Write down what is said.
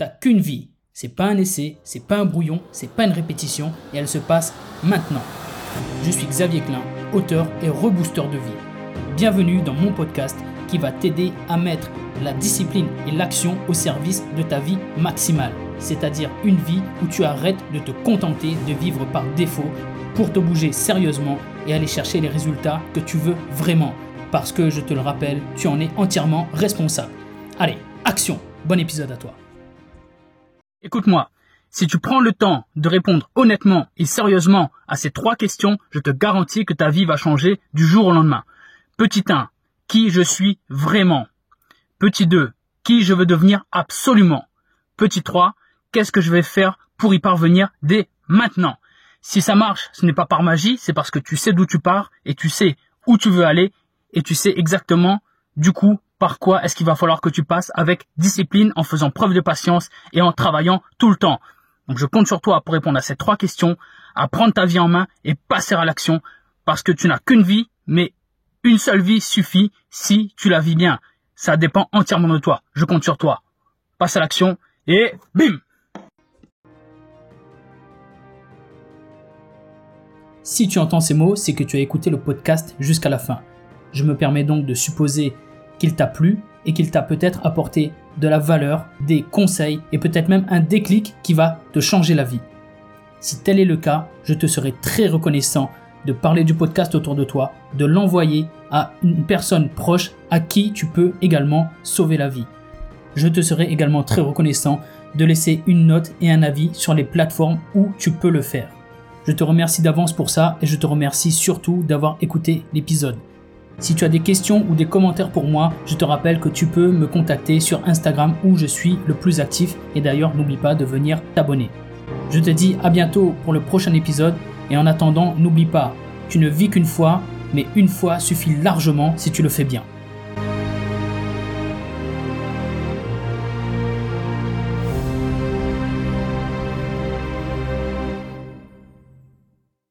T'as qu'une vie. C'est pas un essai, c'est pas un brouillon, c'est pas une répétition et elle se passe maintenant. Je suis Xavier Klein, auteur et rebooster de vie. Bienvenue dans mon podcast qui va t'aider à mettre la discipline et l'action au service de ta vie maximale, c'est-à-dire une vie où tu arrêtes de te contenter de vivre par défaut pour te bouger sérieusement et aller chercher les résultats que tu veux vraiment. Parce que je te le rappelle, tu en es entièrement responsable. Allez, action Bon épisode à toi. Écoute-moi, si tu prends le temps de répondre honnêtement et sérieusement à ces trois questions, je te garantis que ta vie va changer du jour au lendemain. Petit 1, qui je suis vraiment? Petit 2, qui je veux devenir absolument? Petit 3, qu'est-ce que je vais faire pour y parvenir dès maintenant? Si ça marche, ce n'est pas par magie, c'est parce que tu sais d'où tu pars et tu sais où tu veux aller et tu sais exactement du coup par quoi est-ce qu'il va falloir que tu passes avec discipline, en faisant preuve de patience et en travaillant tout le temps? Donc je compte sur toi pour répondre à ces trois questions, à prendre ta vie en main et passer à l'action, parce que tu n'as qu'une vie, mais une seule vie suffit si tu la vis bien. Ça dépend entièrement de toi. Je compte sur toi. Passe à l'action et bim Si tu entends ces mots, c'est que tu as écouté le podcast jusqu'à la fin. Je me permets donc de supposer qu'il t'a plu et qu'il t'a peut-être apporté de la valeur, des conseils et peut-être même un déclic qui va te changer la vie. Si tel est le cas, je te serai très reconnaissant de parler du podcast autour de toi, de l'envoyer à une personne proche à qui tu peux également sauver la vie. Je te serai également très reconnaissant de laisser une note et un avis sur les plateformes où tu peux le faire. Je te remercie d'avance pour ça et je te remercie surtout d'avoir écouté l'épisode. Si tu as des questions ou des commentaires pour moi, je te rappelle que tu peux me contacter sur Instagram où je suis le plus actif et d'ailleurs n'oublie pas de venir t'abonner. Je te dis à bientôt pour le prochain épisode et en attendant n'oublie pas, tu ne vis qu'une fois, mais une fois suffit largement si tu le fais bien.